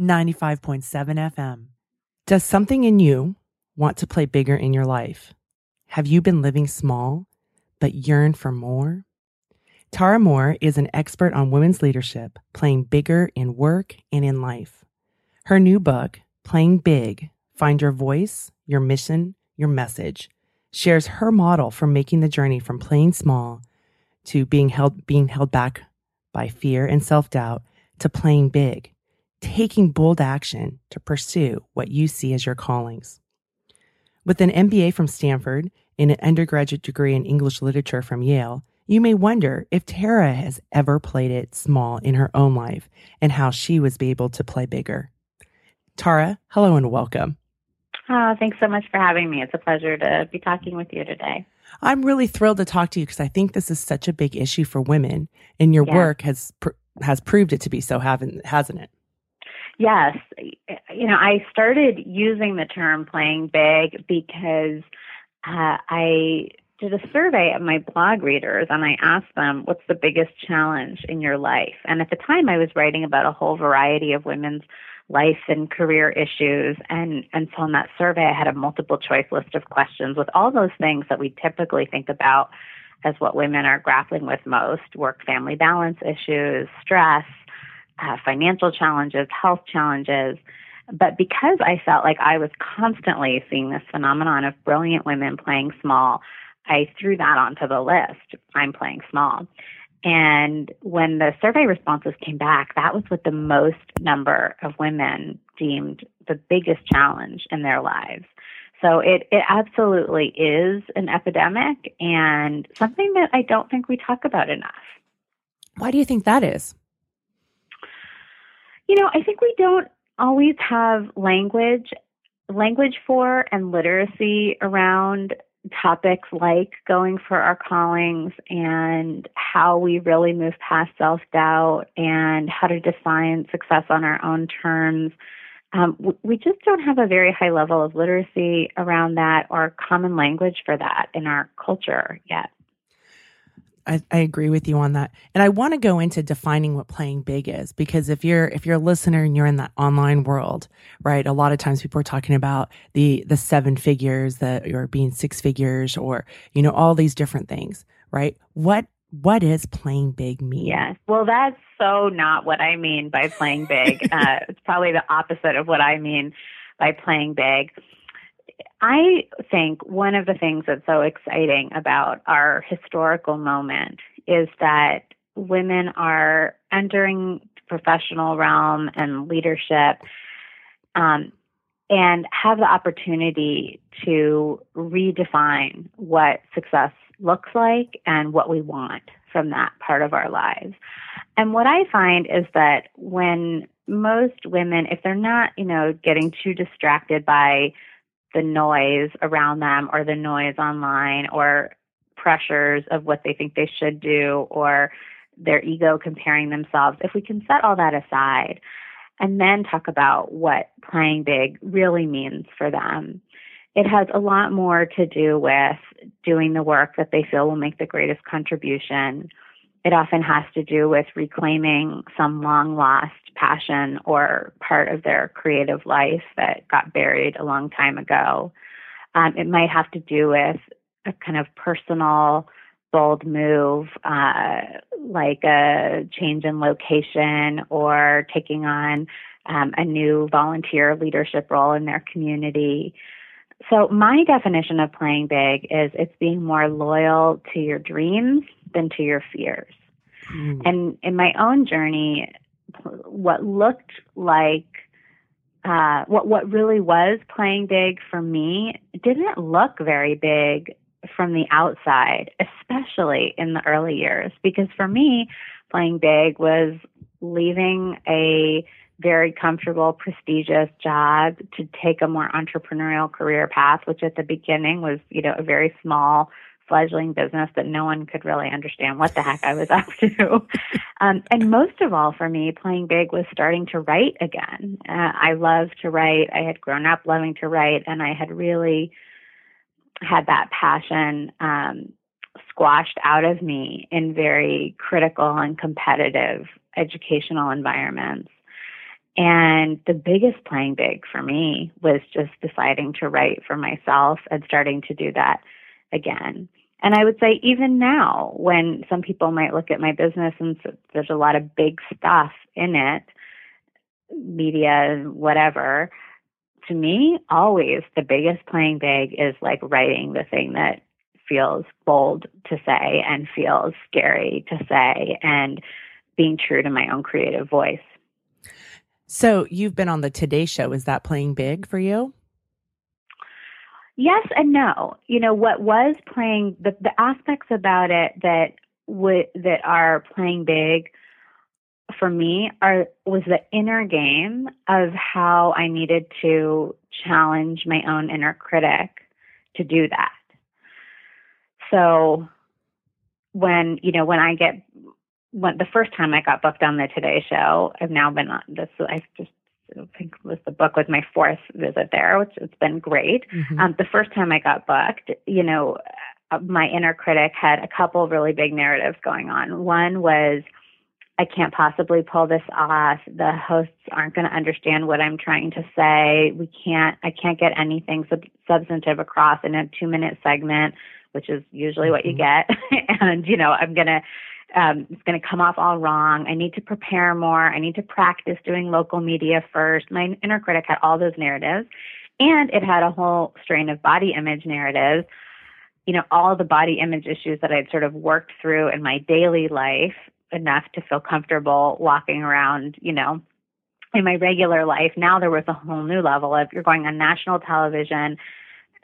95.7 FM. Does something in you want to play bigger in your life? Have you been living small but yearn for more? Tara Mohr is an expert on women's leadership, playing bigger in work and in life. Her new book, Playing Big Find Your Voice, Your Mission, Your Message, shares her model for making the journey from playing small to being held being held back by fear and self-doubt to playing big, taking bold action to pursue what you see as your callings. With an MBA from Stanford and an undergraduate degree in English literature from Yale, you may wonder if Tara has ever played it small in her own life and how she was able to play bigger. Tara, hello and welcome. Oh, thanks so much for having me. It's a pleasure to be talking with you today. I'm really thrilled to talk to you because I think this is such a big issue for women, and your Yeah. work has pr- has proved it to be so, haven't hasn't it? Yes, you know, I started using the term playing big because uh, I did a survey of my blog readers and I asked them, what's the biggest challenge in your life? And at the time, I was writing about a whole variety of women's life and career issues. And, and so in that survey, I had a multiple choice list of questions with all those things that we typically think about as what women are grappling with most work family balance issues, stress, uh, financial challenges, health challenges. But because I felt like I was constantly seeing this phenomenon of brilliant women playing small, I threw that onto the list. I'm playing small. And when the survey responses came back, that was what the most number of women deemed the biggest challenge in their lives. So it, it absolutely is an epidemic and something that I don't think we talk about enough. Why do you think that is? You know, I think we don't always have language language for and literacy around topics like going for our callings and how we really move past self doubt and how to define success on our own terms. Um, we just don't have a very high level of literacy around that or common language for that in our culture yet. I, I agree with you on that. And I want to go into defining what playing big is because if you're if you're a listener and you're in that online world, right? A lot of times people are talking about the the seven figures that or being six figures or you know all these different things, right? What what is playing big mean? Yes. Well, that's so not what I mean by playing big. uh, it's probably the opposite of what I mean by playing big. I think one of the things that's so exciting about our historical moment is that women are entering the professional realm and leadership um, and have the opportunity to redefine what success looks like and what we want from that part of our lives. And what I find is that when most women, if they're not, you know, getting too distracted by the noise around them or the noise online or pressures of what they think they should do or their ego comparing themselves, if we can set all that aside and then talk about what playing big really means for them, it has a lot more to do with doing the work that they feel will make the greatest contribution. It often has to do with reclaiming some long lost passion or part of their creative life that got buried a long time ago. Um, it might have to do with a kind of personal, bold move, uh, like a change in location or taking on um, a new volunteer leadership role in their community. So, my definition of playing big is it's being more loyal to your dreams than to your fears. Mm. And in my own journey, what looked like uh, what what really was playing big for me didn't look very big from the outside, especially in the early years. Because for me, playing big was leaving a very comfortable, prestigious job to take a more entrepreneurial career path, which at the beginning was, you know, a very small fledgling business that no one could really understand what the heck I was up to. um, and most of all, for me, playing big was starting to write again. Uh, I love to write. I had grown up loving to write, and I had really had that passion um, squashed out of me in very critical and competitive educational environments. And the biggest playing big for me was just deciding to write for myself and starting to do that again. And I would say, even now, when some people might look at my business and there's a lot of big stuff in it, media, whatever, to me, always the biggest playing big is like writing the thing that feels bold to say and feels scary to say and being true to my own creative voice. So you've been on the Today Show. Is that playing big for you? Yes and no. You know what was playing the the aspects about it that would that are playing big for me are was the inner game of how I needed to challenge my own inner critic to do that. So when you know when I get when the first time I got booked on the Today Show, I've now been on this. I've just I think was the book was my fourth visit there, which it's been great. Mm-hmm. Um, the first time I got booked, you know, uh, my inner critic had a couple really big narratives going on. One was I can't possibly pull this off. The hosts aren't going to understand what I'm trying to say. We can't. I can't get anything sub- substantive across in a two minute segment which is usually what you mm-hmm. get. and, you know, I'm going to, um, it's going to come off all wrong. I need to prepare more. I need to practice doing local media first. My inner critic had all those narratives and it had a whole strain of body image narratives. You know, all the body image issues that I'd sort of worked through in my daily life enough to feel comfortable walking around, you know, in my regular life. Now there was a whole new level of you're going on national television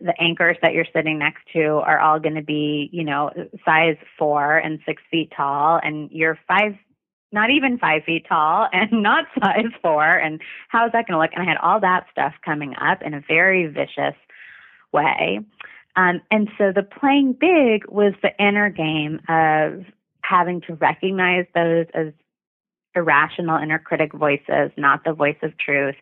the anchors that you're sitting next to are all going to be, you know, size four and six feet tall, and you're five, not even five feet tall, and not size four. And how is that going to look? And I had all that stuff coming up in a very vicious way. Um, and so the playing big was the inner game of having to recognize those as irrational inner critic voices, not the voice of truth,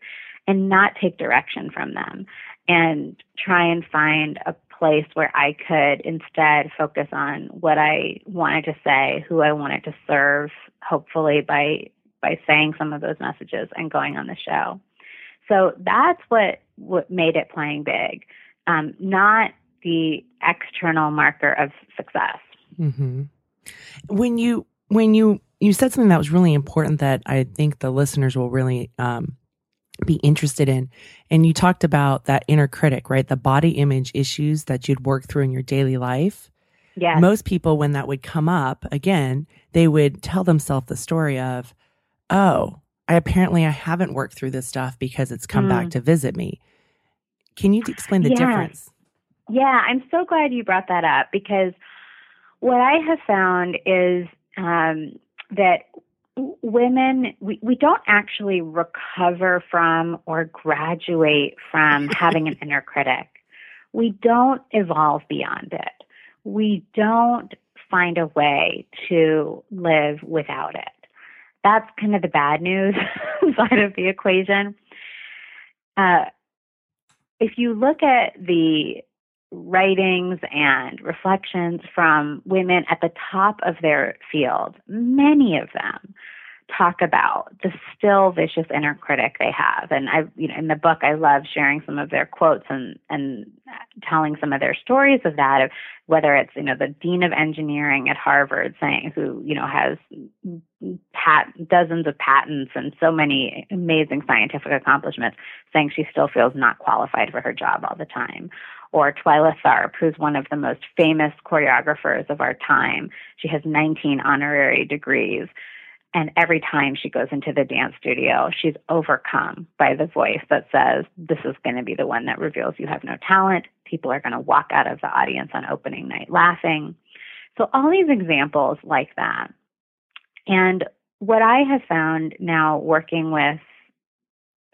and not take direction from them and try and find a place where I could instead focus on what I wanted to say, who I wanted to serve, hopefully by by saying some of those messages and going on the show. So that's what what made it playing big, um, not the external marker of success. Mm-hmm. When you when you you said something that was really important that I think the listeners will really um, be interested in. And you talked about that inner critic, right? The body image issues that you'd work through in your daily life. Yeah. Most people, when that would come up again, they would tell themselves the story of, oh, I apparently I haven't worked through this stuff because it's come mm. back to visit me. Can you explain the difference? Yeah, I'm so glad you brought that up because what I have found is um, that women we, we don't actually recover from or graduate from having an inner critic. We don't evolve beyond it. We don't find a way to live without it. That's kind of the bad news side of the equation. Uh, if you look at the writings and reflections from women at the top of their field, many of them talk about the still vicious inner critic they have. And I, you know, in the book, I love sharing some of their quotes and and telling some of their stories of that. Of whether it's you know the dean of engineering at Harvard saying who you know has pat dozens of patents and so many amazing scientific accomplishments, saying she still feels not qualified for her job all the time or Twyla Tharp, who's one of the most famous choreographers of our time. She has 19 honorary degrees. And every time she goes into the dance studio, she's overcome by the voice that says, This is going to be the one that reveals you have no talent. People are going to walk out of the audience on opening night laughing. So, all these examples like that. And what I have found now working with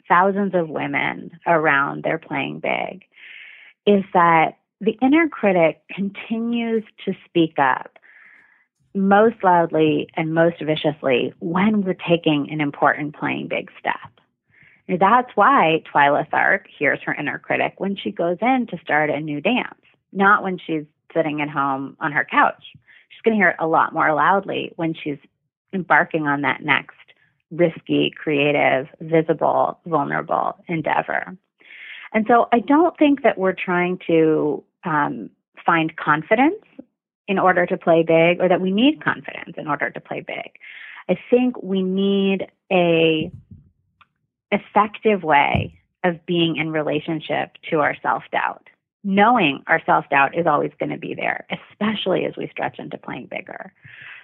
thousands of women around their playing big is that the inner critic continues to speak up most loudly and most viciously when we're taking an important playing big step. And that's why Twyla Tharp hears her inner critic when she goes in to start a new dance, not when she's sitting at home on her couch. She's going to hear it a lot more loudly when she's embarking on that next risky, creative, visible, vulnerable endeavor. And so I don't think that we're trying to um, find confidence in order to play big or that we need confidence in order to play big. I think we need a effective way of being in relationship to our self-doubt. Knowing our self-doubt is always going to be there, especially as we stretch into playing bigger.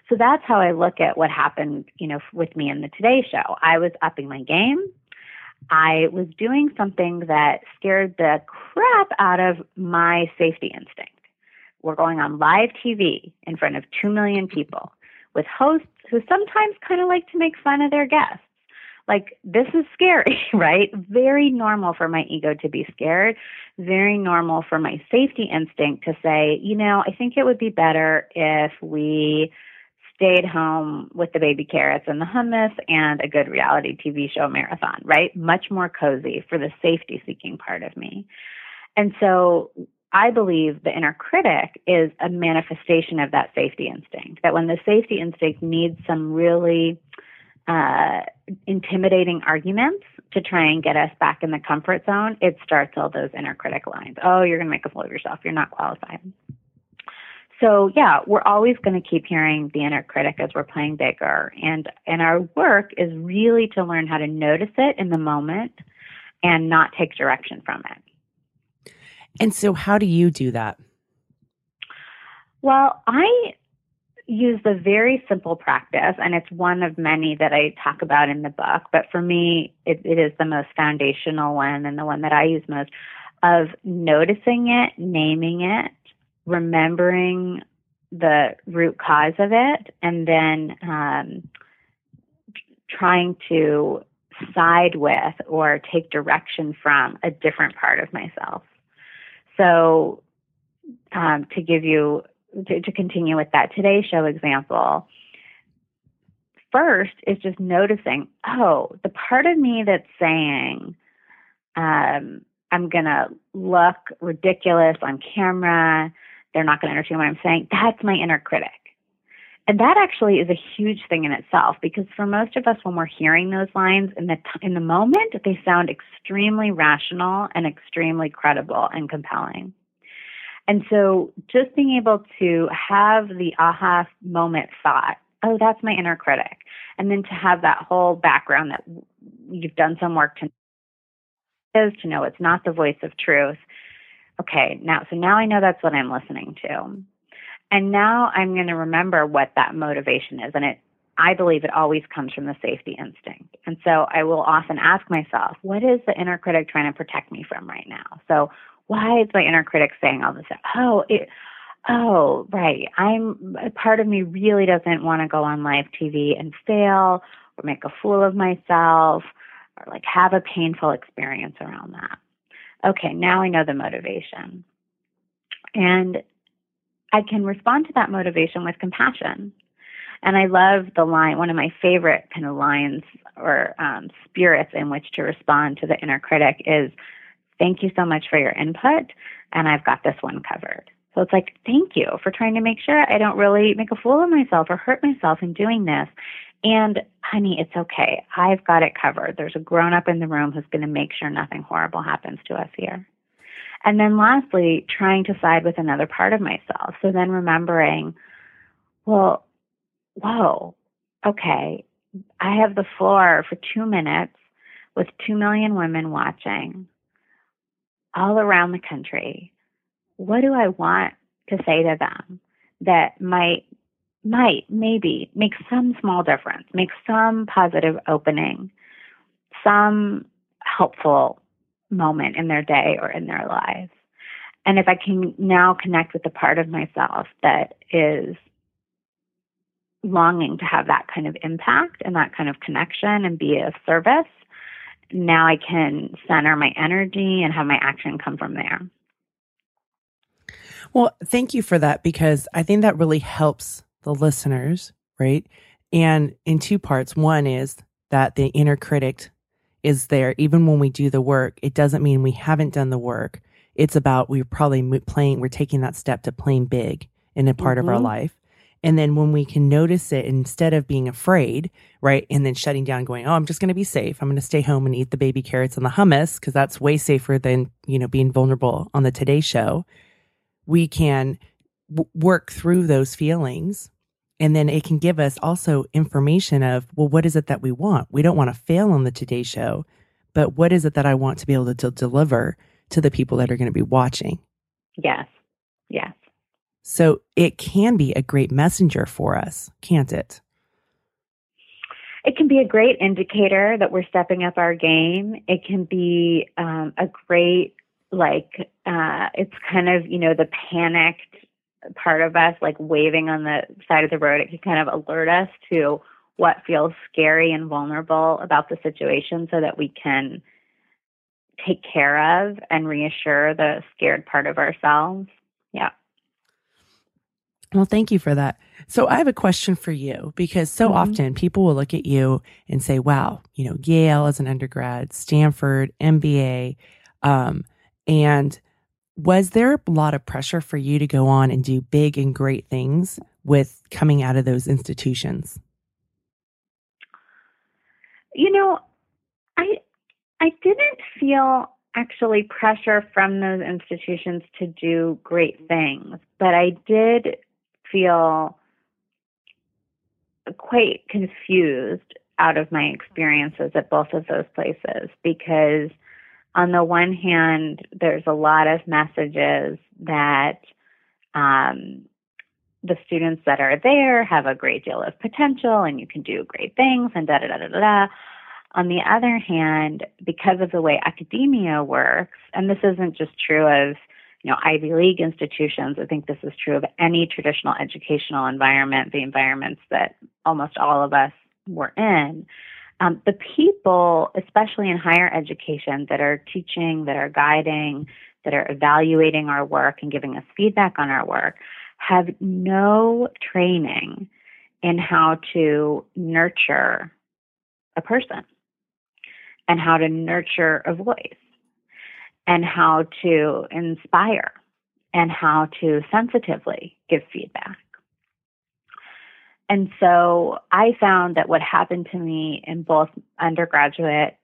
So that's how I look at what happened, you know, with me in the Today Show. I was upping my game. I was doing something that scared the crap out of my safety instinct. We're going on live TV in front of 2 million people with hosts who sometimes kind of like to make fun of their guests. Like, this is scary, right? Very normal for my ego to be scared. Very normal for my safety instinct to say, you know, I think it would be better if we stayed home with the baby carrots and the hummus and a good reality TV show marathon, right? Much more cozy for the safety seeking part of me. And so I believe the inner critic is a manifestation of that safety instinct. That when the safety instinct needs some really uh, intimidating arguments to try and get us back in the comfort zone, it starts all those inner critic lines. Oh, you're going to make a fool of yourself. You're not qualified. So yeah, we're always going to keep hearing the inner critic as we're playing bigger, and and our work is really to learn how to notice it in the moment and not take direction from it. And so, how do you do that? Well, I use the very simple practice, and it's one of many that I talk about in the book. But for me, it, it is the most foundational one and the one that I use most of noticing it, naming it, remembering the root cause of it and then um, trying to side with or take direction from a different part of myself. So, um, to give you, to, to continue with that Today Show example, first is just noticing, oh, the part of me that's saying, um, I'm going to look ridiculous on camera they're not going to understand what I'm saying. That's my inner critic. And that actually is a huge thing in itself because for most of us, when we're hearing those lines in the, t- in the moment, they sound extremely rational and extremely credible and compelling. And so just being able to have the aha moment thought, oh, that's my inner critic. And then to have that whole background that you've done some work to to know it's not the voice of truth okay, now, so now I know that's what I'm listening to. And now I'm going to remember what that motivation is. And it, I believe it always comes from the safety instinct. And so I will often ask myself, what is the inner critic trying to protect me from right now? So why is my inner critic saying all this? Oh, it, oh, right. I'm part of me really doesn't want to go on live TV and fail or make a fool of myself or like have a painful experience around that okay, now I know the motivation. And I can respond to that motivation with compassion. And I love the line, one of my favorite kind of lines or um, spirits in which to respond to the inner critic is, thank you so much for your input, and I've got this one covered. So it's like, thank you for trying to make sure I don't really make a fool of myself or hurt myself in doing this. And honey, it's okay. I've got it covered. There's a grown up in the room who's going to make sure nothing horrible happens to us here. And then lastly, trying to side with another part of myself. So then remembering, well, whoa, okay, I have the floor for two minutes with two million women watching all around the country. What do I want to say to them that might might maybe make some small difference, make some positive opening, some helpful moment in their day or in their lives. And if I can now connect with the part of myself that is longing to have that kind of impact and that kind of connection and be of service now I can center my energy and have my action come from there. Well, thank you for that because I think that really helps the listeners, right? And in two parts. One is that the inner critic is there. Even when we do the work, it doesn't mean we haven't done the work. It's about we're probably playing, we're taking that step to playing big in a part mm-hmm. of our mm-hmm. life. And then when we can notice it instead of being afraid, right? And then shutting down, going, Oh, I'm just going to be safe. I'm going to stay home and eat the baby carrots and the hummus because that's way safer than, you know, being vulnerable on the Today Show. We can w- work through those feelings. And then it can give us also information of, well, what is it that we want? We don't want to fail on the Today Show, but what is it that I want to be able to, to deliver to the people that are going to be watching? Yes. Yes. So it can be a great messenger for us, can't it? It can be a great indicator that we're stepping up our game. It can be um, a great, like, uh, it's kind of, you know, the panicked part of us, like waving on the side of the road. It can kind of alert us to what feels scary and vulnerable about the situation so that we can take care of and reassure the scared part of ourselves. Yeah. Well, thank you for that. So I have a question for you because so mm-hmm. often people will look at you and say, wow, you know, Yale as an undergrad, Stanford, MBA. Um, and was there a lot of pressure for you to go on and do big and great things with coming out of those institutions? You know, I I didn't feel actually pressure from those institutions to do great things, but I did feel quite confused out of my experiences at both of those places because on the one hand there's a lot of messages that um, the students that are there have a great deal of potential and you can do great things and da da da da da. On the other hand, because of the way academia works, and this isn't just true of you know, Ivy League institutions. I think this is true of any traditional educational environment, the environments that almost all of us were in. Um, the people, especially in higher education, that are teaching, that are guiding, that are evaluating our work and giving us feedback on our work, have no training in how to nurture a person and how to nurture a voice and how to inspire and how to sensitively give feedback. And so I found that what happened to me in both undergraduate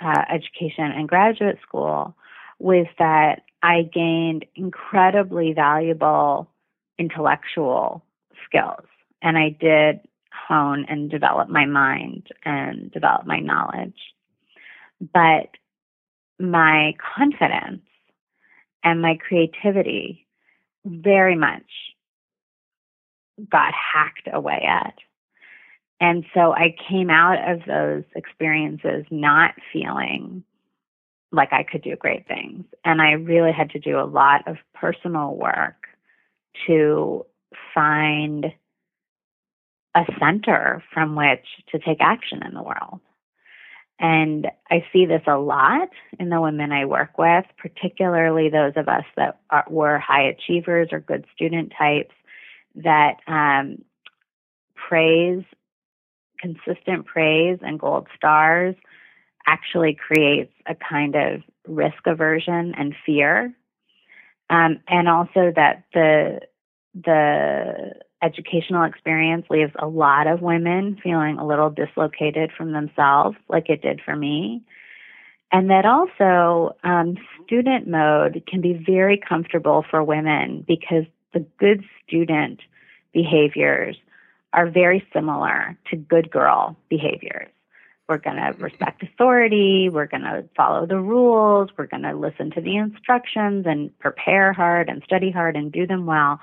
uh, education and graduate school was that I gained incredibly valuable intellectual skills. And I did hone and develop my mind and develop my knowledge. But my confidence and my creativity very much got hacked away at. And so I came out of those experiences not feeling like I could do great things. And I really had to do a lot of personal work to find a center from which to take action in the world. And I see this a lot in the women I work with, particularly those of us that are, were high achievers or good student types that um, praise, consistent praise and gold stars actually creates a kind of risk aversion and fear. Um, and also that the the educational experience leaves a lot of women feeling a little dislocated from themselves, like it did for me. And that also um, student mode can be very comfortable for women because the good student behaviors are very similar to good girl behaviors. We're going to respect authority. We're going to follow the rules. We're going to listen to the instructions and prepare hard and study hard and do them well.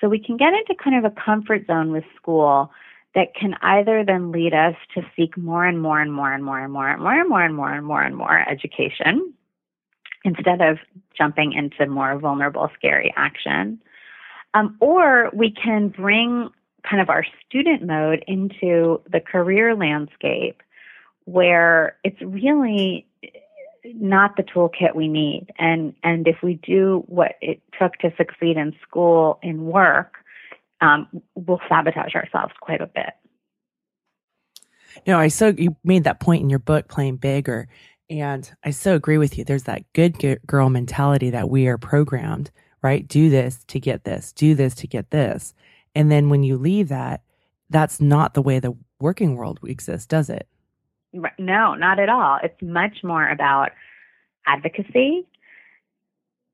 So we can get into kind of a comfort zone with school that can either then lead us to seek more and more and more and more and more and more and more and more and more and more education instead of jumping into more vulnerable, scary action. Um, or we can bring kind of our student mode into the career landscape where it's really not the toolkit we need. And, and if we do what it took to succeed in school, in work, um, we'll sabotage ourselves quite a bit. No, I so you made that point in your book, Playing Bigger, and I so agree with you. There's that good girl mentality that we are programmed, right? Do this to get this, do this to get this. And then when you leave that, that's not the way the working world exists, does it? No, not at all. It's much more about advocacy.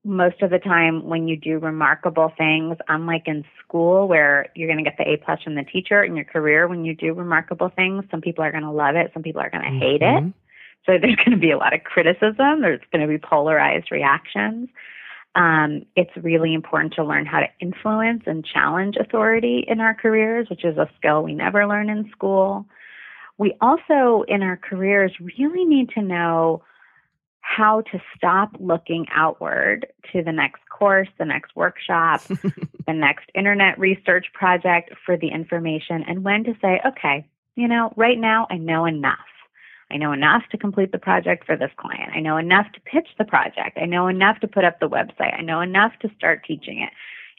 Most of the time, when you do remarkable things, unlike in school where you're going to get the A plus from the teacher, in your career, when you do remarkable things, some people are going to love it, some people are going to mm-hmm. hate it. So there's going to be a lot of criticism. There's going to be polarized reactions. Um, it's really important to learn how to influence and challenge authority in our careers, which is a skill we never learn in school. We also, in our careers, really need to know how to stop looking outward to the next course, the next workshop, the next internet research project for the information, and when to say, okay, you know, right now I know enough. I know enough to complete the project for this client. I know enough to pitch the project. I know enough to put up the website. I know enough to start teaching it.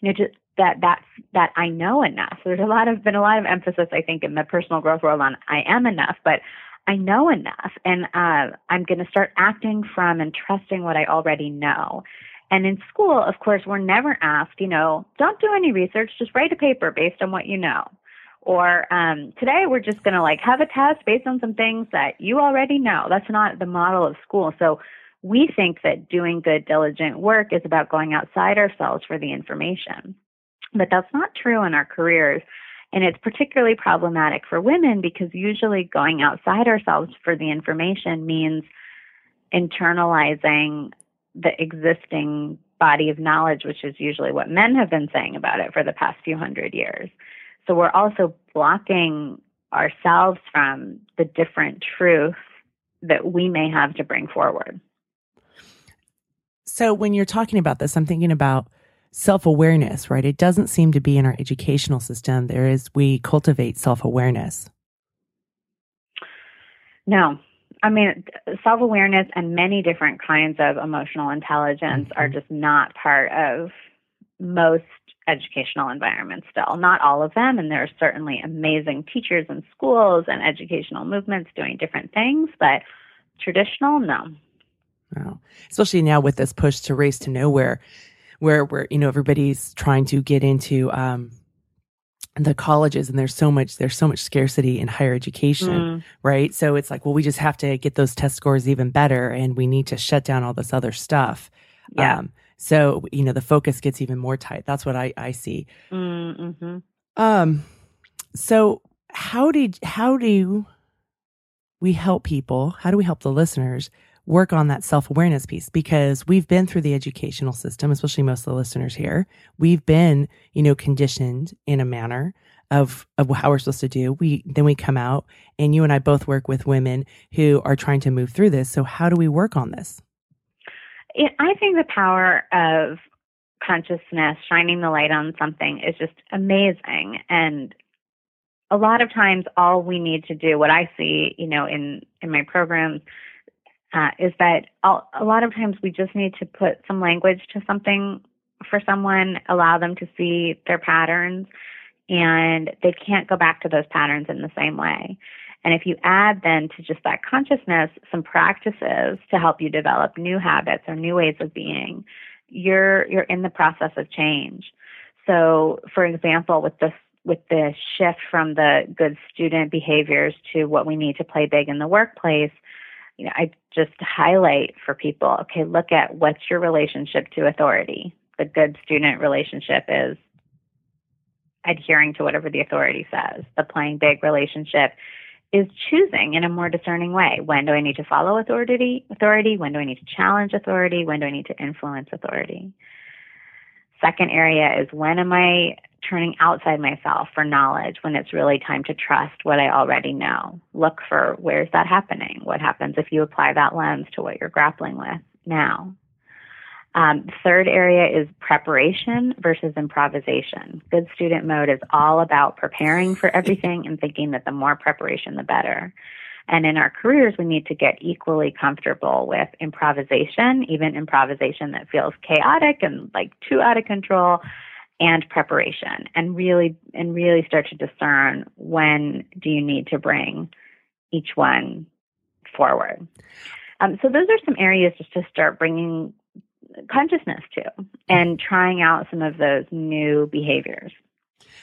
You know, just that that that I know enough. There's a lot of been a lot of emphasis, I think, in the personal growth world on I am enough, but I know enough, and uh, I'm going to start acting from and trusting what I already know. And in school, of course, we're never asked, you know, don't do any research, just write a paper based on what you know. Or um, today we're just going to like have a test based on some things that you already know. That's not the model of school. So we think that doing good, diligent work is about going outside ourselves for the information. But that's not true in our careers. And it's particularly problematic for women because usually going outside ourselves for the information means internalizing the existing body of knowledge, which is usually what men have been saying about it for the past few hundred years. So we're also blocking ourselves from the different truth that we may have to bring forward. So when you're talking about this, I'm thinking about self awareness, right? It doesn't seem to be in our educational system. There is, we cultivate self awareness. No. I mean, self awareness and many different kinds of emotional intelligence mm-hmm. are just not part of most educational environments still. Not all of them, and there are certainly amazing teachers and schools and educational movements doing different things, but traditional, no. No. Especially now with this push to race to nowhere, where where you know everybody's trying to get into um, the colleges and there's so much there's so much scarcity in higher education mm. right so it's like well we just have to get those test scores even better and we need to shut down all this other stuff yeah. Um, so you know the focus gets even more tight that's what i i see mm-hmm. um so how did how do we help people how do we help the listeners work on that self awareness piece because we've been through the educational system, especially most of the listeners here. We've been, you know, conditioned in a manner of, of how we're supposed to do. We, then we come out and you and I both work with women who are trying to move through this. So how do we work on this? I think the power of consciousness shining the light on something is just amazing. And a lot of times all we need to do, what I see, you know, in, in my programs, uh, is that a lot of times we just need to put some language to something for someone, allow them to see their patterns, and they can't go back to those patterns in the same way. And if you add then to just that consciousness some practices to help you develop new habits or new ways of being, you're you're in the process of change. So, for example, with this with the shift from the good student behaviors to what we need to play big in the workplace, you know, I just highlight for people, okay, look at what's your relationship to authority. The good student relationship is adhering to whatever the authority says. The playing big relationship is choosing in a more discerning way. When do I need to follow authority? Authority. When do I need to challenge authority? When do I need to influence authority? Second area is when am I turning outside myself for knowledge when it's really time to trust what I already know. Look for where's that happening? What happens if you apply that lens to what you're grappling with now? Um, third area is preparation versus improvisation. Good student mode is all about preparing for everything and thinking that the more preparation, the better. And in our careers, we need to get equally comfortable with improvisation, even improvisation that feels chaotic and like too out of control, and preparation, and really and really start to discern when do you need to bring each one forward. Um, so those are some areas just to start bringing consciousness to and trying out some of those new behaviors.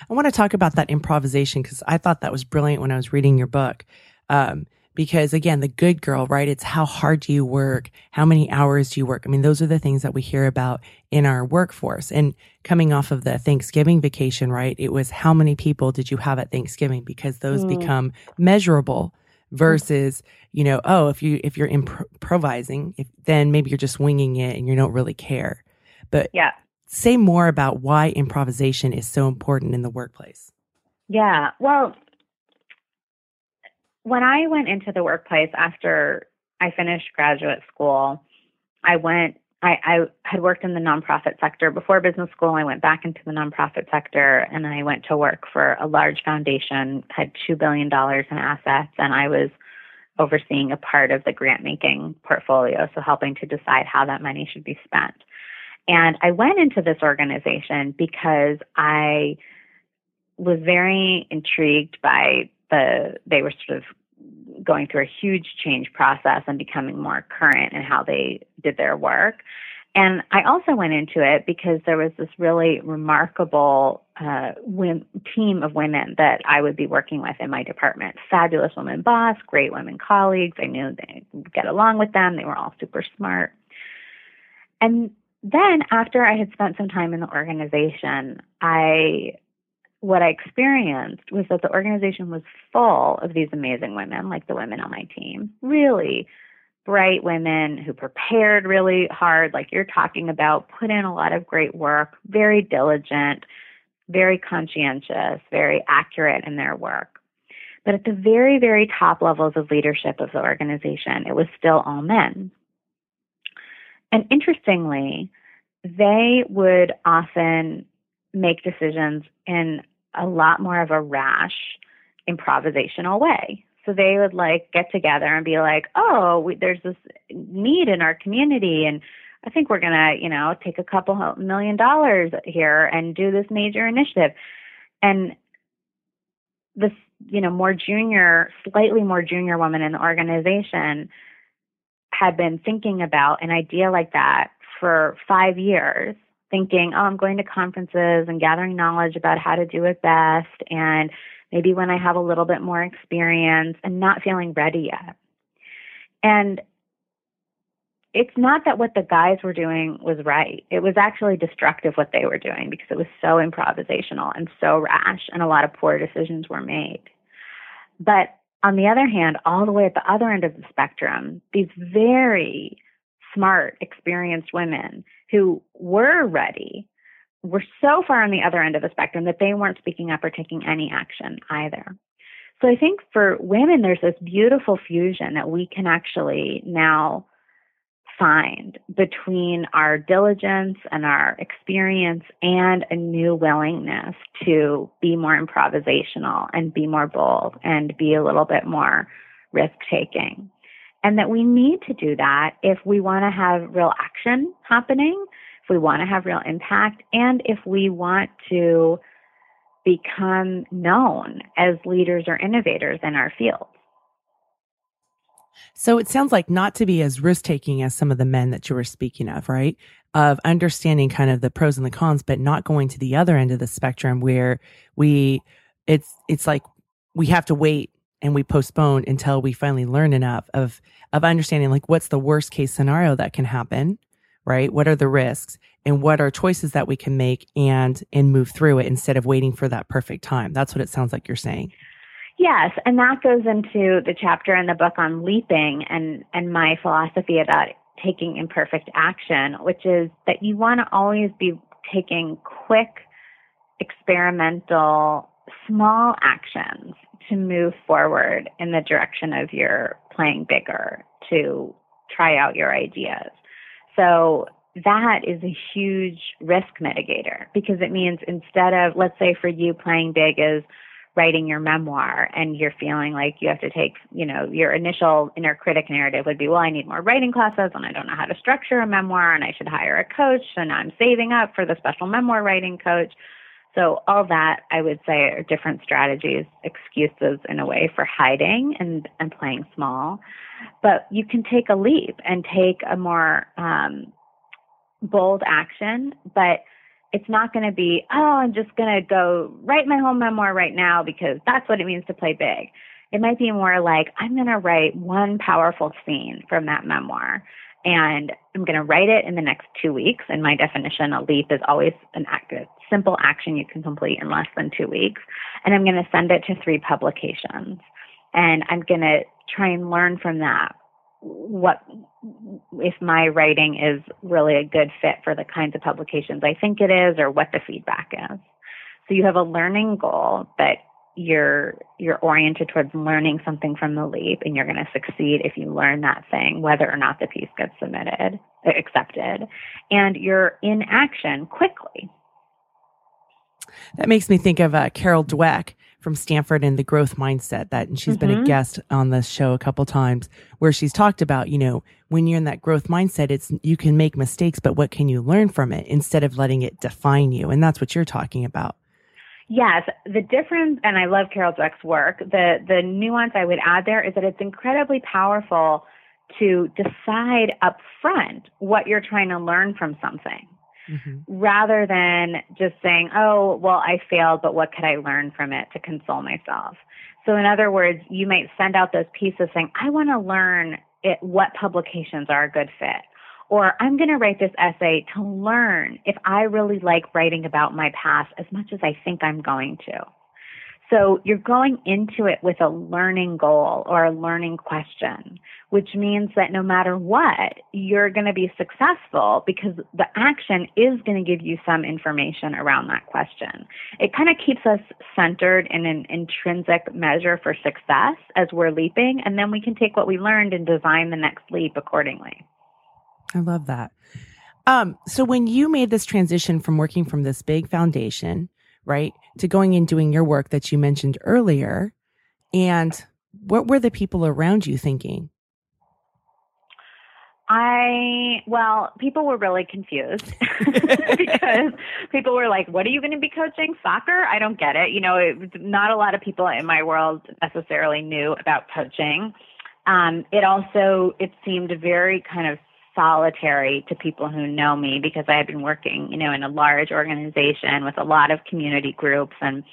I want to talk about that improvisation because I thought that was brilliant when I was reading your book. Um, because again, the good girl, right? It's how hard do you work? How many hours do you work? I mean, those are the things that we hear about in our workforce. And coming off of the Thanksgiving vacation, right? It was how many people did you have at Thanksgiving? Because those mm. become measurable Mm-hmm. versus, you know, oh, if you, if you're improvising, if, then maybe you're just winging it and you don't really care. But yeah say more about why improvisation is so important in the workplace. Yeah. Well, when I went into the workplace after I finished graduate school, I went I, I had worked in the nonprofit sector before business school. I went back into the nonprofit sector and I went to work for a large foundation, had $2 billion in assets, and I was overseeing a part of the grant making portfolio, so helping to decide how that money should be spent. And I went into this organization because I was very intrigued by the, they were sort of going through a huge change process and becoming more current in how they did their work. And I also went into it because there was this really remarkable uh, team of women that I would be working with in my department. Fabulous women boss, great women colleagues. I knew they would get along with them. They were all super smart. And then after I had spent some time in the organization, I what I experienced was that the organization was full of these amazing women, like the women on my team, really bright women who prepared really hard, like you're talking about, put in a lot of great work, very diligent, very conscientious, very accurate in their work. But at the very, very top levels of leadership of the organization, it was still all men. And interestingly, they would often make decisions in a lot more of a rash, improvisational way. So they would like get together and be like, "Oh, we, there's this need in our community, and I think we're gonna, you know, take a couple million dollars here and do this major initiative." And this, you know, more junior, slightly more junior woman in the organization had been thinking about an idea like that for five years thinking, oh, I'm going to conferences and gathering knowledge about how to do it best. And maybe when I have a little bit more experience and not feeling ready yet. And it's not that what the guys were doing was right. It was actually destructive what they were doing because it was so improvisational and so rash, and a lot of poor decisions were made. But on the other hand, all the way at the other end of the spectrum, these very smart, experienced women who were ready were so far on the other end of the spectrum that they weren't speaking up or taking any action either. So I think for women, there's this beautiful fusion that we can actually now find between our diligence and our experience and a new willingness to be more improvisational and be more bold and be a little bit more risk taking and that we need to do that if we want to have real action happening, if we want to have real impact, and if we want to become known as leaders or innovators in our field. So it sounds like not to be as risk taking as some of the men that you were speaking of, right? Of understanding kind of the pros and the cons, but not going to the other end of the spectrum where we, it's, it's like we have to wait and we postpone until we finally learn enough of of understanding like what's the worst case scenario that can happen right? What are the risks and what are choices that we can make and and move through it instead of waiting for that perfect time? That's what it sounds like you're saying. Yes and that goes into the chapter in the book on leaping and and my philosophy about taking imperfect action which is that you want to always be taking quick experimental small actions to move forward in the direction of your playing bigger to try out your ideas. So that is a huge risk mitigator because it means instead of, let's say for you, playing big is writing your memoir and you're feeling like you have to take, you know, your initial inner critic narrative would be, well, I need more writing classes and I don't know how to structure a memoir and I should hire a coach and I'm saving up for the special memoir writing coach. So all that I would say are different strategies, excuses in a way for hiding and, and playing small. But you can take a leap and take a more um, bold action, but it's not going to be, oh, I'm just going to go write my whole memoir right now because that's what it means to play big. It might be more like, I'm going to write one powerful scene from that memoir and I'm going to write it in the next two weeks. And my definition, a leap is always an act, a simple action you can complete in less than two weeks. And I'm going to send it to three publications. And I'm going to try and learn from that what if my writing is really a good fit for the kinds of publications I think it is or what the feedback is. So you have a learning goal that you're you're oriented towards learning something from the leap and you're going to succeed if you learn that thing whether or not the piece gets submitted accepted and you're in action quickly that makes me think of uh, carol dweck from Stanford and the growth mindset that, and she's mm-hmm. been a mm-hmm. guest on this show a couple times where she's talked about, you know, when you're in that growth mindset, it's, you can make mistakes, but what can you learn from it instead of letting it define you? And that's what you're talking about. Yes, the difference, and I love Carol Dweck's work. The the nuance I would add there is that it's incredibly powerful to decide up front what you're trying to learn from something mm-hmm. rather than just saying, oh, well, I failed, but what could I learn from it to console myself? So, in other words, you might send out those pieces saying, I want to learn it, what publications are a good fit. Or I'm going to write this essay to learn if I really like writing about my past as much as I think I'm going to. So you're going into it with a learning goal or a learning question, which means that no matter what, you're going to be successful because the action is going to give you some information around that question. It kind of keeps us centered in an intrinsic measure for success as we're leaping, and then we can take what we learned and design the next leap accordingly. I love that. Um, so when you made this transition from working from this big foundation right? To going and doing your work that you mentioned earlier. And what were the people around you thinking? I, well, people were really confused because people were like, what are you going to be coaching? Soccer? I don't get it. You know, it, not a lot of people in my world necessarily knew about coaching. Um, it also, it seemed very kind of solitary to people who know me because I had been working, you know, in a large organization with a lot of community groups and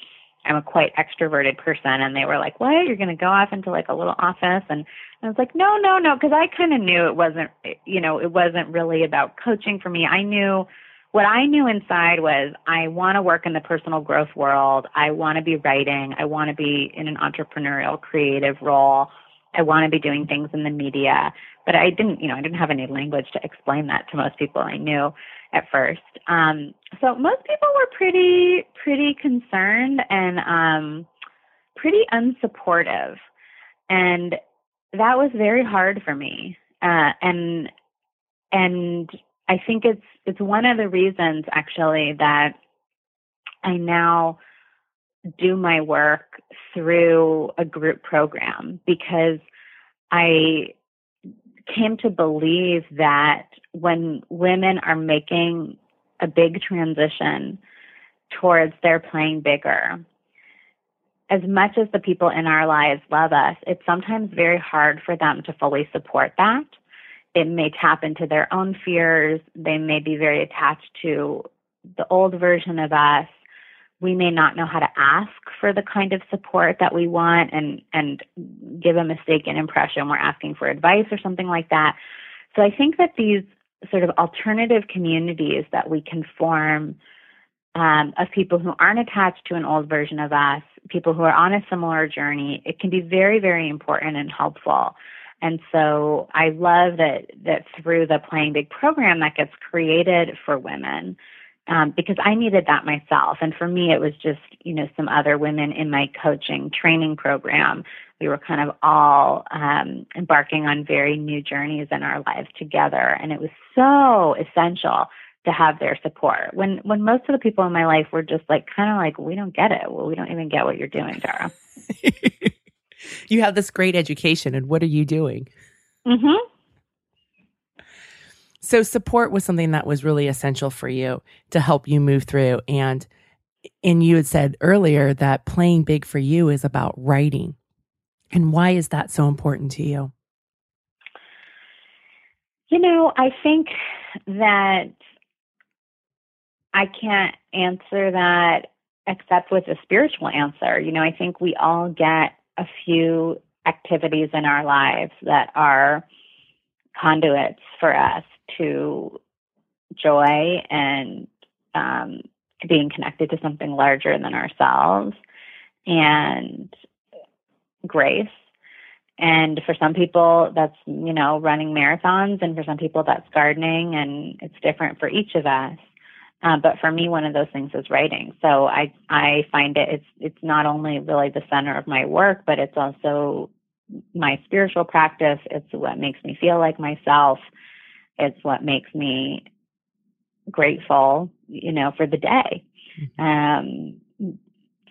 I'm a quite extroverted person and they were like, "What? You're going to go off into like a little office?" And I was like, "No, no, no," because I kind of knew it wasn't, you know, it wasn't really about coaching for me. I knew what I knew inside was I want to work in the personal growth world. I want to be writing. I want to be in an entrepreneurial creative role. I want to be doing things in the media but I didn't, you know, I didn't have any language to explain that to most people I knew at first. Um, so most people were pretty, pretty concerned and um, pretty unsupportive, and that was very hard for me. Uh, and and I think it's it's one of the reasons actually that I now do my work through a group program because I came to believe that when women are making a big transition towards their playing bigger, as much as the people in our lives love us, it's sometimes very hard for them to fully support that. It may tap into their own fears. They may be very attached to the old version of us we may not know how to ask for the kind of support that we want and and give a mistaken impression. We're asking for advice or something like that. So i think that these sort of alternative communities that we can form um, of people who aren't attached to an old version of us people who are on a similar journey it can be very very important and helpful. And so i love that that through the playing big program that gets created for women um, because I needed that myself. And for me, it was just, you know, some other women in my coaching training program. We were kind of all um, embarking on very new journeys in our lives together. And it was so essential to have their support. When when most of the people in my life were just like kind of like we don't get it. Well, we don't even get what you're doing, Tara. you have this great education, and what are you doing? Mhm. So support was something that was really essential for you to help you move through and and you had said earlier that playing big for you is about writing. And why is that so important to you? You know, I think that I can't answer that except with a spiritual answer. You know, I think we all get a few activities in our lives that are conduits for us to joy and um, being connected to something larger than ourselves and grace. And for some people, that's, you know, running marathons. And for some people, that's gardening. And it's different for each of us. Uh, but for me, one of those things is writing. So I, I find it, it's, it's not only really the center of my work, but it's also my spiritual practice. It's what makes me feel like myself. It's what makes me grateful, you know, for the day. Mm-hmm. Um,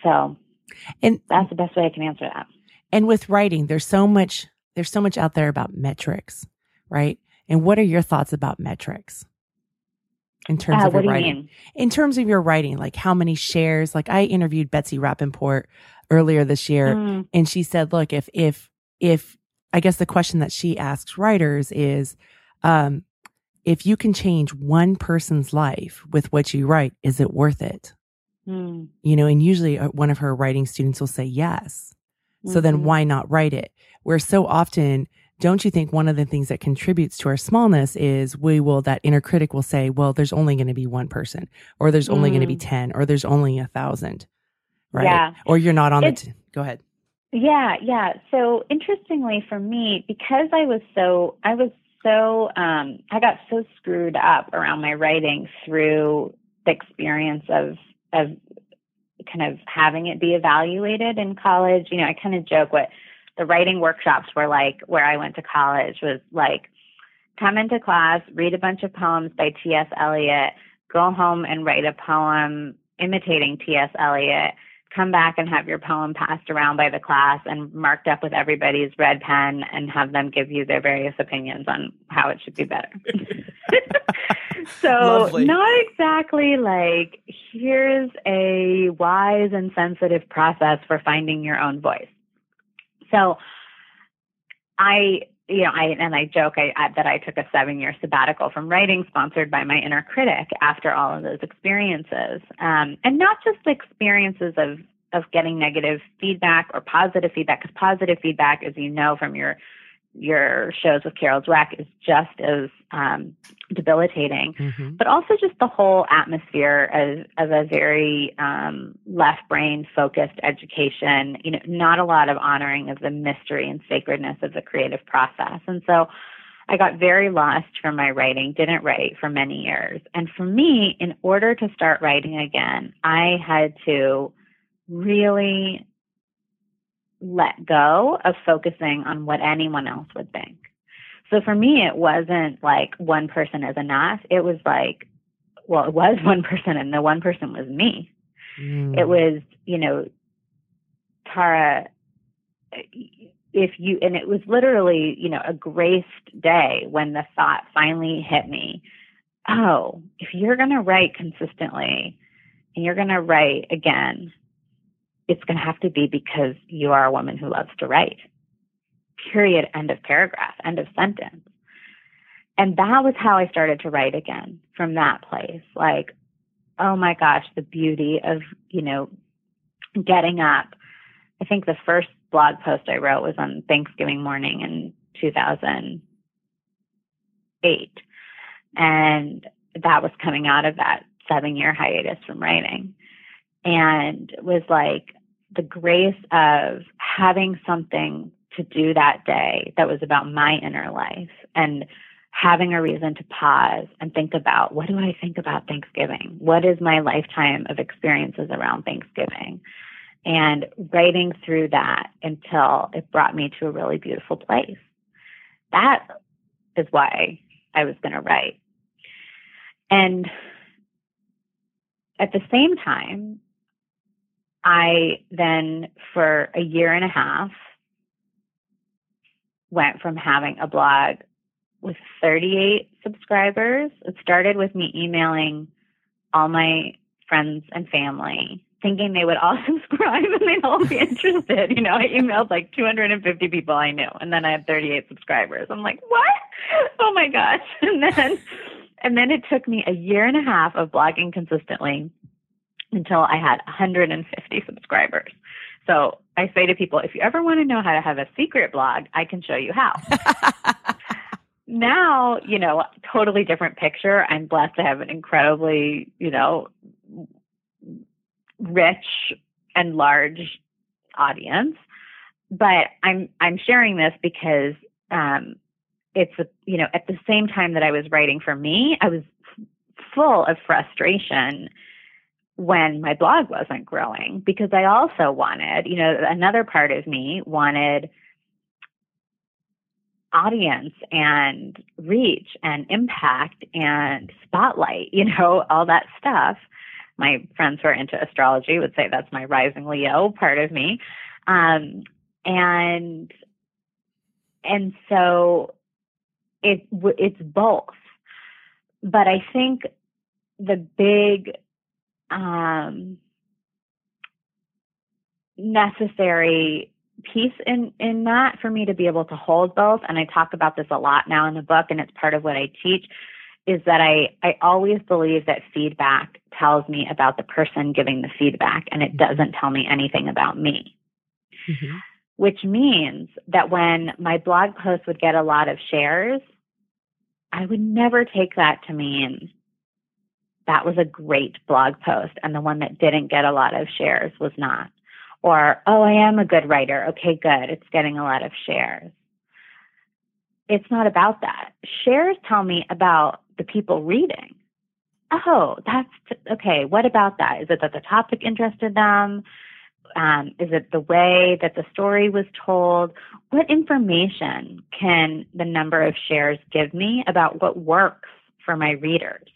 so, and that's the best way I can answer that. And with writing, there's so much, there's so much out there about metrics, right? And what are your thoughts about metrics? In terms uh, of your writing, in terms of your writing, like how many shares? Like I interviewed Betsy Rapoport earlier this year, mm. and she said, "Look, if if if I guess the question that she asks writers is, um, if you can change one person's life with what you write, is it worth it? Mm. You know, and usually uh, one of her writing students will say yes. Mm-hmm. So then mm-hmm. why not write it? Where so often, don't you think one of the things that contributes to our smallness is we will, that inner critic will say, well, there's only going to be one person, or there's only mm. going to be 10, or there's only a thousand, right? Yeah. Or you're not on it's, the, t- go ahead. Yeah, yeah. So interestingly for me, because I was so, I was so um, I got so screwed up around my writing through the experience of of kind of having it be evaluated in college. You know, I kind of joke what the writing workshops were like where I went to college was like come into class, read a bunch of poems by T.S. Eliot, go home and write a poem imitating T.S. Eliot, come back and have your poem passed around by the class and marked up with everybody's red pen and have them give you their various opinions on how it should be better. so Lovely. not exactly like here's a wise and sensitive process for finding your own voice. So I you know, I and I joke I, I, that I took a seven year sabbatical from writing, sponsored by my inner critic, after all of those experiences, um, and not just the experiences of of getting negative feedback or positive feedback, because positive feedback, as you know from your your shows with Carol Dweck, is just as um, debilitating, mm-hmm. but also just the whole atmosphere of, of a very um, left brain focused education. You know, not a lot of honoring of the mystery and sacredness of the creative process, and so. I got very lost from my writing, didn't write for many years. And for me, in order to start writing again, I had to really let go of focusing on what anyone else would think. So for me, it wasn't like one person is enough. It was like, well, it was one person and the one person was me. Mm. It was, you know, Tara, if you, and it was literally, you know, a graced day when the thought finally hit me. Oh, if you're going to write consistently and you're going to write again it's going to have to be because you are a woman who loves to write. Period. End of paragraph. End of sentence. And that was how I started to write again from that place. Like, oh my gosh, the beauty of, you know, getting up. I think the first blog post I wrote was on Thanksgiving morning in 2008. And that was coming out of that seven year hiatus from writing and was like the grace of having something to do that day that was about my inner life and having a reason to pause and think about what do I think about Thanksgiving? What is my lifetime of experiences around Thanksgiving? And writing through that until it brought me to a really beautiful place. That is why I was going to write. And at the same time, I then, for a year and a half, went from having a blog with 38 subscribers. It started with me emailing all my friends and family, thinking they would all subscribe and they'd all be interested. You know, I emailed like 250 people I knew, and then I had 38 subscribers. I'm like, what? Oh my gosh! And then, and then it took me a year and a half of blogging consistently until I had 150 subscribers. So I say to people, if you ever want to know how to have a secret blog, I can show you how. now, you know, totally different picture. I'm blessed to have an incredibly, you know, rich and large audience. But I'm I'm sharing this because um, it's a, you know at the same time that I was writing for me, I was full of frustration when my blog wasn't growing because I also wanted, you know, another part of me wanted audience and reach and impact and spotlight, you know, all that stuff. My friends who are into astrology would say that's my rising Leo part of me. Um, and, and so it, it's both. But I think the big um, necessary piece in in that for me to be able to hold both. And i talk about this a lot now in the book and it's part of what i teach is that i i always believe that feedback tells me about the person giving the feedback and it doesn't tell me anything about me. Mm-hmm. which means that when my blog post would get a lot of shares i would never take that to mean that was a great blog post and the one that didn't get a lot of shares was not. Or, oh, I am a good writer. Okay, good. It's getting a lot of shares. It's not about that. Shares tell me about the people reading. Oh, that's okay. What about that? Is it that the topic interested them? Um, is it the way that the story was told? What information can the number of shares give me about what works for my readers?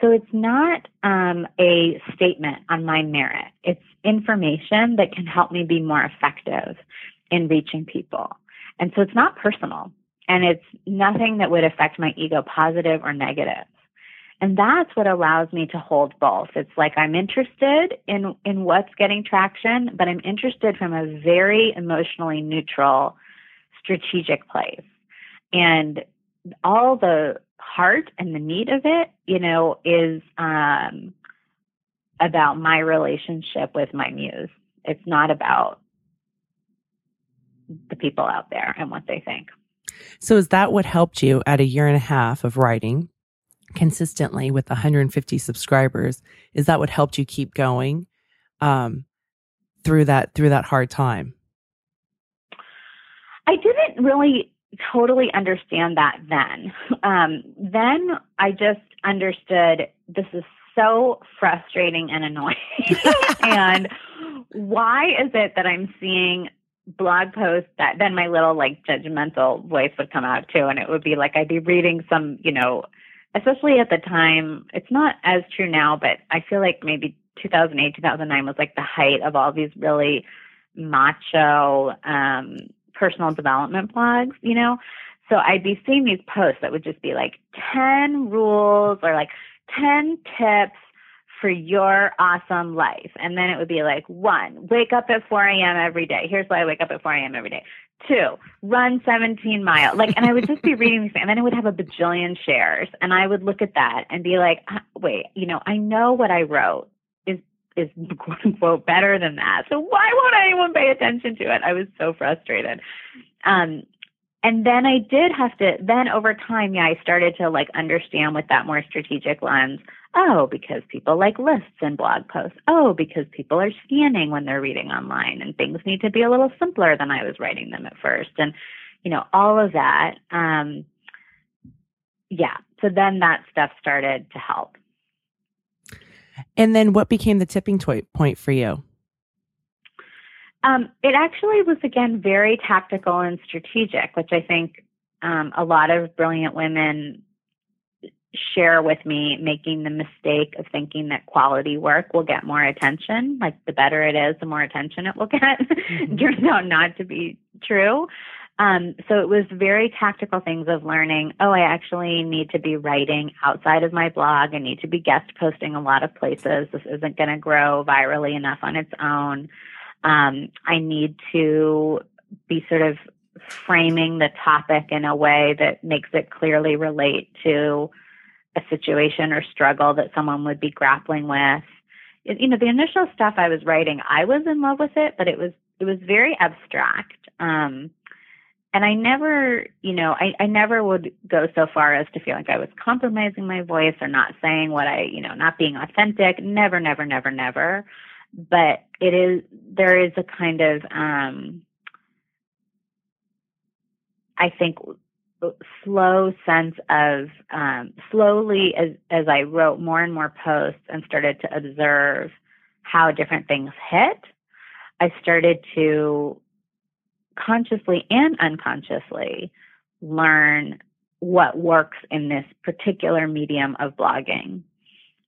So it's not um, a statement on my merit. It's information that can help me be more effective in reaching people. And so it's not personal and it's nothing that would affect my ego, positive or negative. And that's what allows me to hold both. It's like I'm interested in, in what's getting traction, but I'm interested from a very emotionally neutral, strategic place. And all the heart and the meat of it, you know, is um, about my relationship with my muse. It's not about the people out there and what they think. So, is that what helped you at a year and a half of writing consistently with 150 subscribers? Is that what helped you keep going um, through that through that hard time? I didn't really totally understand that then. Um, then I just understood this is so frustrating and annoying. and why is it that I'm seeing blog posts that then my little like judgmental voice would come out too and it would be like I'd be reading some, you know, especially at the time, it's not as true now, but I feel like maybe 2008, 2009 was like the height of all these really macho um personal development blogs, you know? So I'd be seeing these posts that would just be like 10 rules or like 10 tips for your awesome life. And then it would be like one, wake up at 4 a.m. every day. Here's why I wake up at 4 a.m. every day. Two, run 17 miles. Like, and I would just be reading these and then it would have a bajillion shares. And I would look at that and be like, uh, wait, you know, I know what I wrote is quote unquote better than that. So why won't anyone pay attention to it? I was so frustrated. Um, and then I did have to, then over time, yeah, I started to like understand with that more strategic lens. Oh, because people like lists and blog posts. Oh, because people are scanning when they're reading online and things need to be a little simpler than I was writing them at first. And, you know, all of that. Um, yeah. So then that stuff started to help. And then what became the tipping point for you? Um, it actually was, again, very tactical and strategic, which I think um, a lot of brilliant women share with me making the mistake of thinking that quality work will get more attention. Like the better it is, the more attention it will get. Mm-hmm. Turns out not to be true. Um, so it was very tactical things of learning, oh, I actually need to be writing outside of my blog. I need to be guest posting a lot of places. This isn't going to grow virally enough on its own. Um, I need to be sort of framing the topic in a way that makes it clearly relate to a situation or struggle that someone would be grappling with. It, you know, the initial stuff I was writing, I was in love with it, but it was it was very abstract. Um, and I never, you know, I, I never would go so far as to feel like I was compromising my voice or not saying what I, you know, not being authentic. Never, never, never, never. But it is, there is a kind of, um, I think, slow sense of, um, slowly as, as I wrote more and more posts and started to observe how different things hit, I started to consciously and unconsciously learn what works in this particular medium of blogging.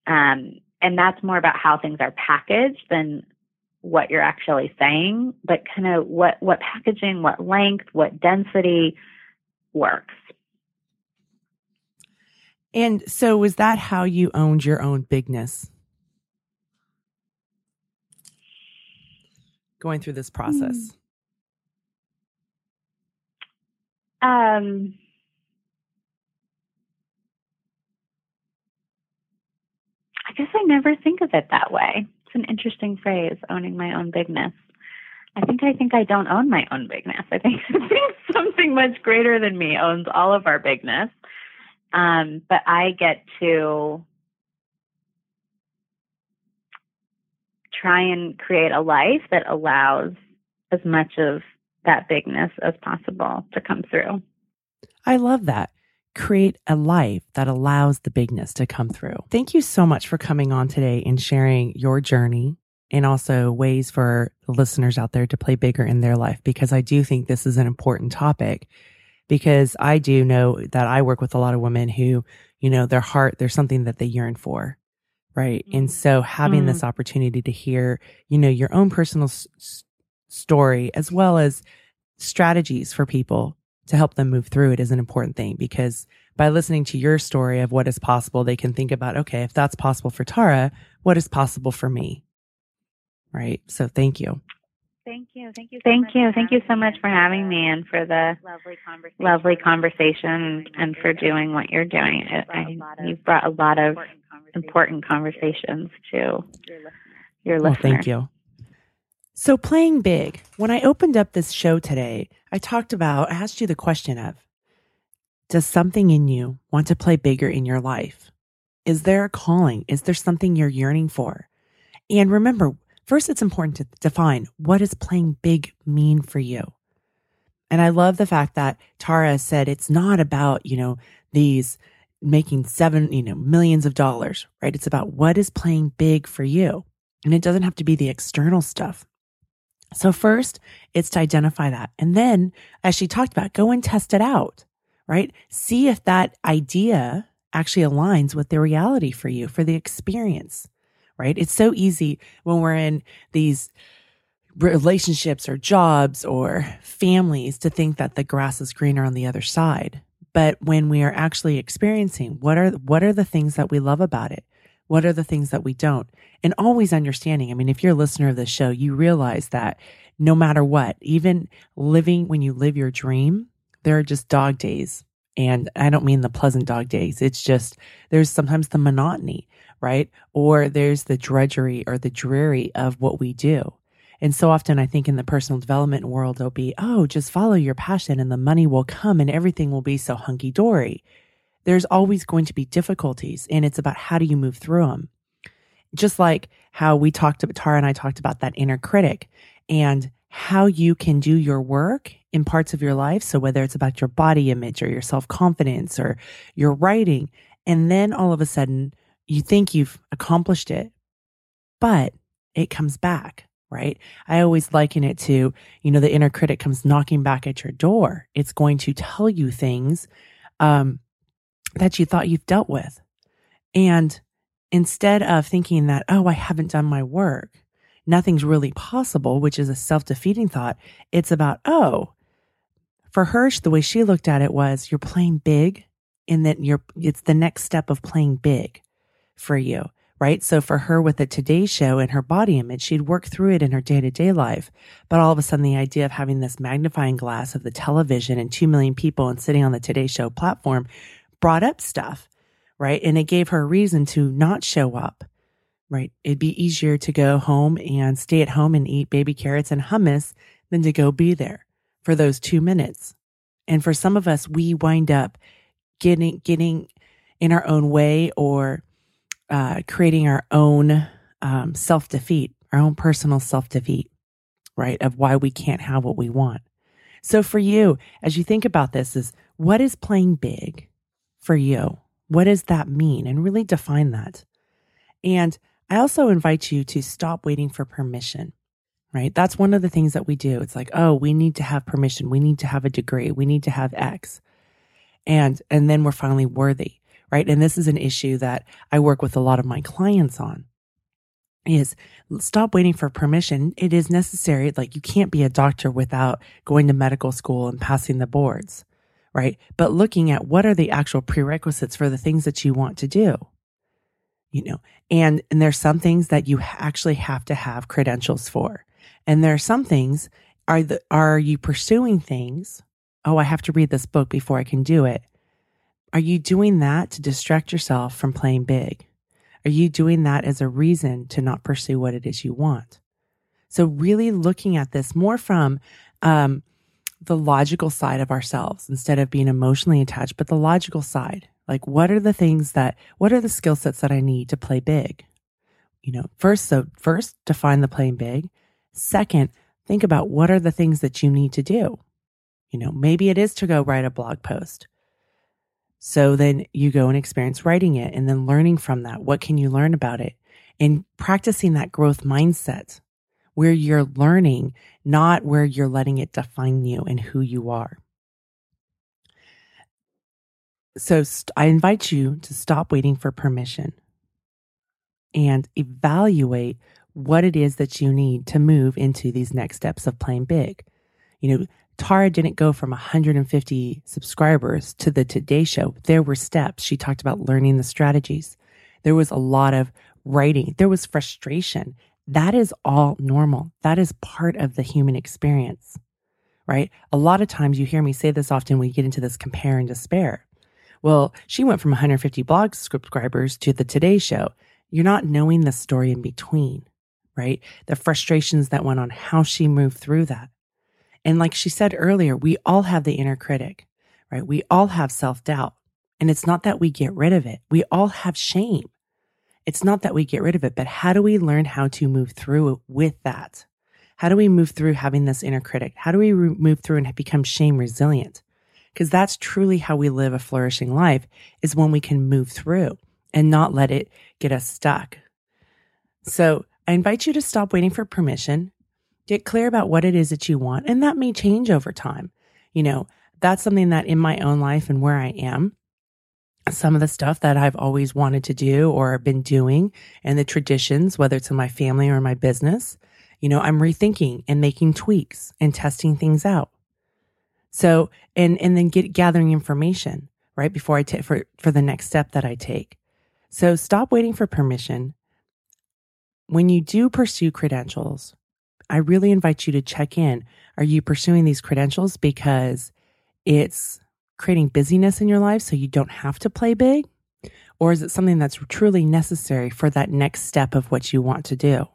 Um, and that's more about how things are packaged than what you're actually saying, but kind of what, what packaging, what length, what density works. And so, was that how you owned your own bigness? Going through this process? Mm. Um, I guess I never think of it that way. It's an interesting phrase, owning my own bigness. I think I think I don't own my own bigness. I think, something much greater than me owns all of our bigness. Um, but I get to try and create a life that allows as much of that bigness as possible to come through. I love that. Create a life that allows the bigness to come through. Thank you so much for coming on today and sharing your journey and also ways for listeners out there to play bigger in their life because I do think this is an important topic because I do know that I work with a lot of women who, you know, their heart, there's something that they yearn for. Right. Mm. And so having mm. this opportunity to hear, you know, your own personal s- story as well as strategies for people to help them move through it is an important thing because by listening to your story of what is possible, they can think about, okay, if that's possible for Tara, what is possible for me? Right. So thank you. Thank you. Thank you. So thank you. Thank you so much for having me and for the lovely conversation, lovely conversation and for doing what you're doing. It, I, you've brought a lot of important conversations to your listeners. Well, thank you. So, playing big, when I opened up this show today, I talked about, I asked you the question of, does something in you want to play bigger in your life? Is there a calling? Is there something you're yearning for? And remember, first, it's important to define what does playing big mean for you? And I love the fact that Tara said it's not about, you know, these making seven, you know, millions of dollars, right? It's about what is playing big for you. And it doesn't have to be the external stuff. So first it's to identify that. And then as she talked about, go and test it out, right? See if that idea actually aligns with the reality for you, for the experience, right? It's so easy when we're in these relationships or jobs or families to think that the grass is greener on the other side. But when we are actually experiencing what are, what are the things that we love about it? What are the things that we don't? And always understanding. I mean, if you're a listener of this show, you realize that no matter what, even living when you live your dream, there are just dog days. And I don't mean the pleasant dog days. It's just there's sometimes the monotony, right? Or there's the drudgery or the dreary of what we do. And so often I think in the personal development world, it'll be, oh, just follow your passion and the money will come and everything will be so hunky dory there's always going to be difficulties and it's about how do you move through them. Just like how we talked about, Tara and I talked about that inner critic and how you can do your work in parts of your life. So whether it's about your body image or your self confidence or your writing, and then all of a sudden you think you've accomplished it, but it comes back right? I always liken it to, you know, the inner critic comes knocking back at your door. It's going to tell you things um, that you thought you've dealt with. And instead of thinking that, oh, I haven't done my work, nothing's really possible, which is a self defeating thought, it's about, oh, for her, the way she looked at it was you're playing big and that you're, it's the next step of playing big for you right? So for her with the Today Show and her body image, she'd work through it in her day to day life. But all of a sudden, the idea of having this magnifying glass of the television and 2 million people and sitting on the Today Show platform brought up stuff, right? And it gave her a reason to not show up, right? It'd be easier to go home and stay at home and eat baby carrots and hummus than to go be there for those two minutes. And for some of us, we wind up getting, getting in our own way or uh, creating our own um, self defeat, our own personal self defeat, right? Of why we can't have what we want. So for you, as you think about this, is what is playing big for you? What does that mean? And really define that. And I also invite you to stop waiting for permission, right? That's one of the things that we do. It's like, oh, we need to have permission. We need to have a degree. We need to have X. And, and then we're finally worthy right? And this is an issue that I work with a lot of my clients on is stop waiting for permission. It is necessary. Like you can't be a doctor without going to medical school and passing the boards, right? But looking at what are the actual prerequisites for the things that you want to do, you know, and, and there's some things that you actually have to have credentials for. And there are some things are the, are you pursuing things? Oh, I have to read this book before I can do it. Are you doing that to distract yourself from playing big? Are you doing that as a reason to not pursue what it is you want? So, really looking at this more from um, the logical side of ourselves instead of being emotionally attached, but the logical side. Like, what are the things that, what are the skill sets that I need to play big? You know, first, so first, define the playing big. Second, think about what are the things that you need to do. You know, maybe it is to go write a blog post. So then you go and experience writing it and then learning from that. What can you learn about it? And practicing that growth mindset where you're learning, not where you're letting it define you and who you are. So st- I invite you to stop waiting for permission and evaluate what it is that you need to move into these next steps of playing big. You know, Tara didn't go from 150 subscribers to the Today Show. There were steps. She talked about learning the strategies. There was a lot of writing. There was frustration. That is all normal. That is part of the human experience, right? A lot of times you hear me say this often, we get into this compare and despair. Well, she went from 150 blog subscribers to the Today Show. You're not knowing the story in between, right? The frustrations that went on, how she moved through that. And like she said earlier, we all have the inner critic, right? We all have self doubt. And it's not that we get rid of it. We all have shame. It's not that we get rid of it, but how do we learn how to move through with that? How do we move through having this inner critic? How do we re- move through and become shame resilient? Because that's truly how we live a flourishing life is when we can move through and not let it get us stuck. So I invite you to stop waiting for permission Get clear about what it is that you want. And that may change over time. You know, that's something that in my own life and where I am, some of the stuff that I've always wanted to do or been doing and the traditions, whether it's in my family or my business, you know, I'm rethinking and making tweaks and testing things out. So, and, and then get gathering information, right? Before I take for, for the next step that I take. So stop waiting for permission. When you do pursue credentials, I really invite you to check in. Are you pursuing these credentials because it's creating busyness in your life so you don't have to play big? Or is it something that's truly necessary for that next step of what you want to do?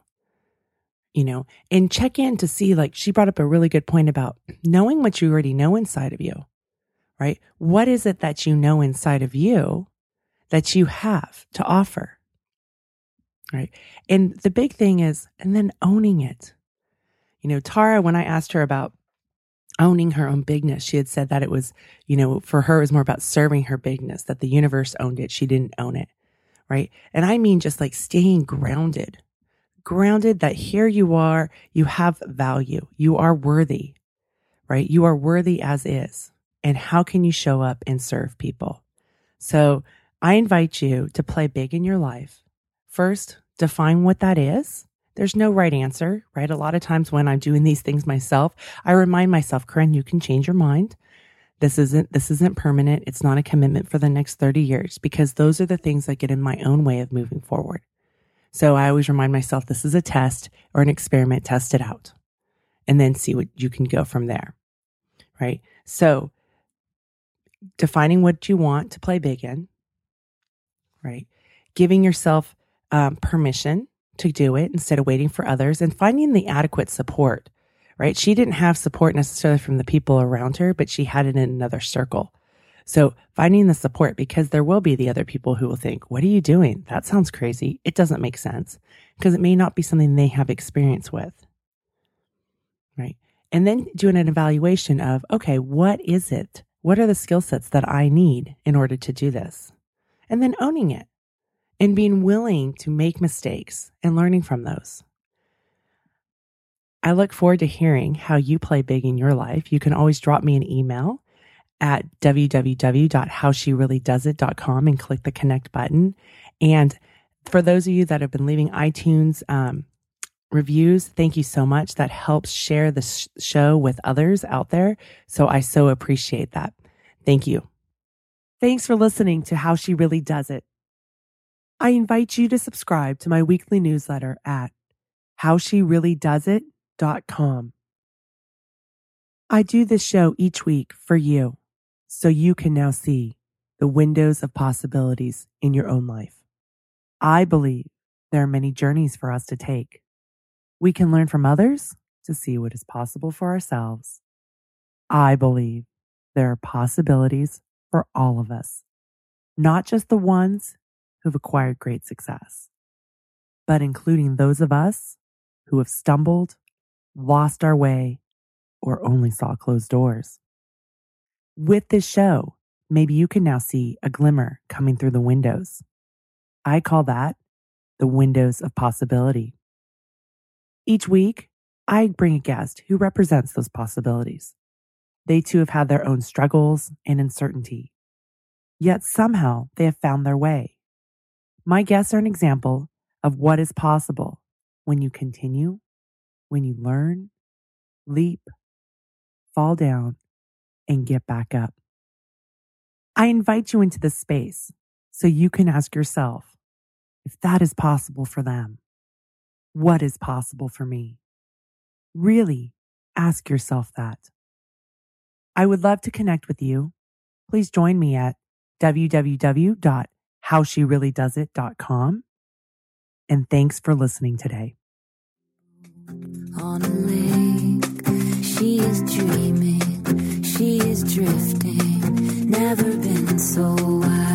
You know, and check in to see, like, she brought up a really good point about knowing what you already know inside of you, right? What is it that you know inside of you that you have to offer? Right. And the big thing is, and then owning it. You know, Tara, when I asked her about owning her own bigness, she had said that it was, you know, for her, it was more about serving her bigness, that the universe owned it. She didn't own it. Right. And I mean, just like staying grounded, grounded that here you are, you have value, you are worthy, right? You are worthy as is. And how can you show up and serve people? So I invite you to play big in your life. First, define what that is. There's no right answer, right? A lot of times when I'm doing these things myself, I remind myself, Corinne, you can change your mind. This isn't, this isn't permanent. It's not a commitment for the next 30 years because those are the things that get in my own way of moving forward. So I always remind myself this is a test or an experiment, test it out and then see what you can go from there. Right. So defining what you want to play big in, right? Giving yourself um, permission to do it instead of waiting for others and finding the adequate support, right? She didn't have support necessarily from the people around her, but she had it in another circle. So finding the support because there will be the other people who will think, what are you doing? That sounds crazy. It doesn't make sense because it may not be something they have experience with. Right. And then doing an evaluation of, okay, what is it? What are the skill sets that I need in order to do this? And then owning it and being willing to make mistakes and learning from those. I look forward to hearing how you play big in your life. You can always drop me an email at www.howshereallydoesit.com and click the connect button. And for those of you that have been leaving iTunes um, reviews, thank you so much. That helps share the sh- show with others out there. So I so appreciate that. Thank you. Thanks for listening to How She Really Does It. I invite you to subscribe to my weekly newsletter at howshereallydoesit.com. I do this show each week for you so you can now see the windows of possibilities in your own life. I believe there are many journeys for us to take. We can learn from others to see what is possible for ourselves. I believe there are possibilities for all of us, not just the ones who've acquired great success, but including those of us who have stumbled, lost our way, or only saw closed doors. With this show, maybe you can now see a glimmer coming through the windows. I call that the windows of possibility. Each week, I bring a guest who represents those possibilities. They too have had their own struggles and uncertainty. Yet somehow they have found their way. My guests are an example of what is possible when you continue, when you learn, leap, fall down, and get back up. I invite you into this space so you can ask yourself if that is possible for them what is possible for me? Really ask yourself that. I would love to connect with you. Please join me at www.howshereallydoesit.com. And thanks for listening today. On a lake, she is dreaming, she is drifting, never been so wide.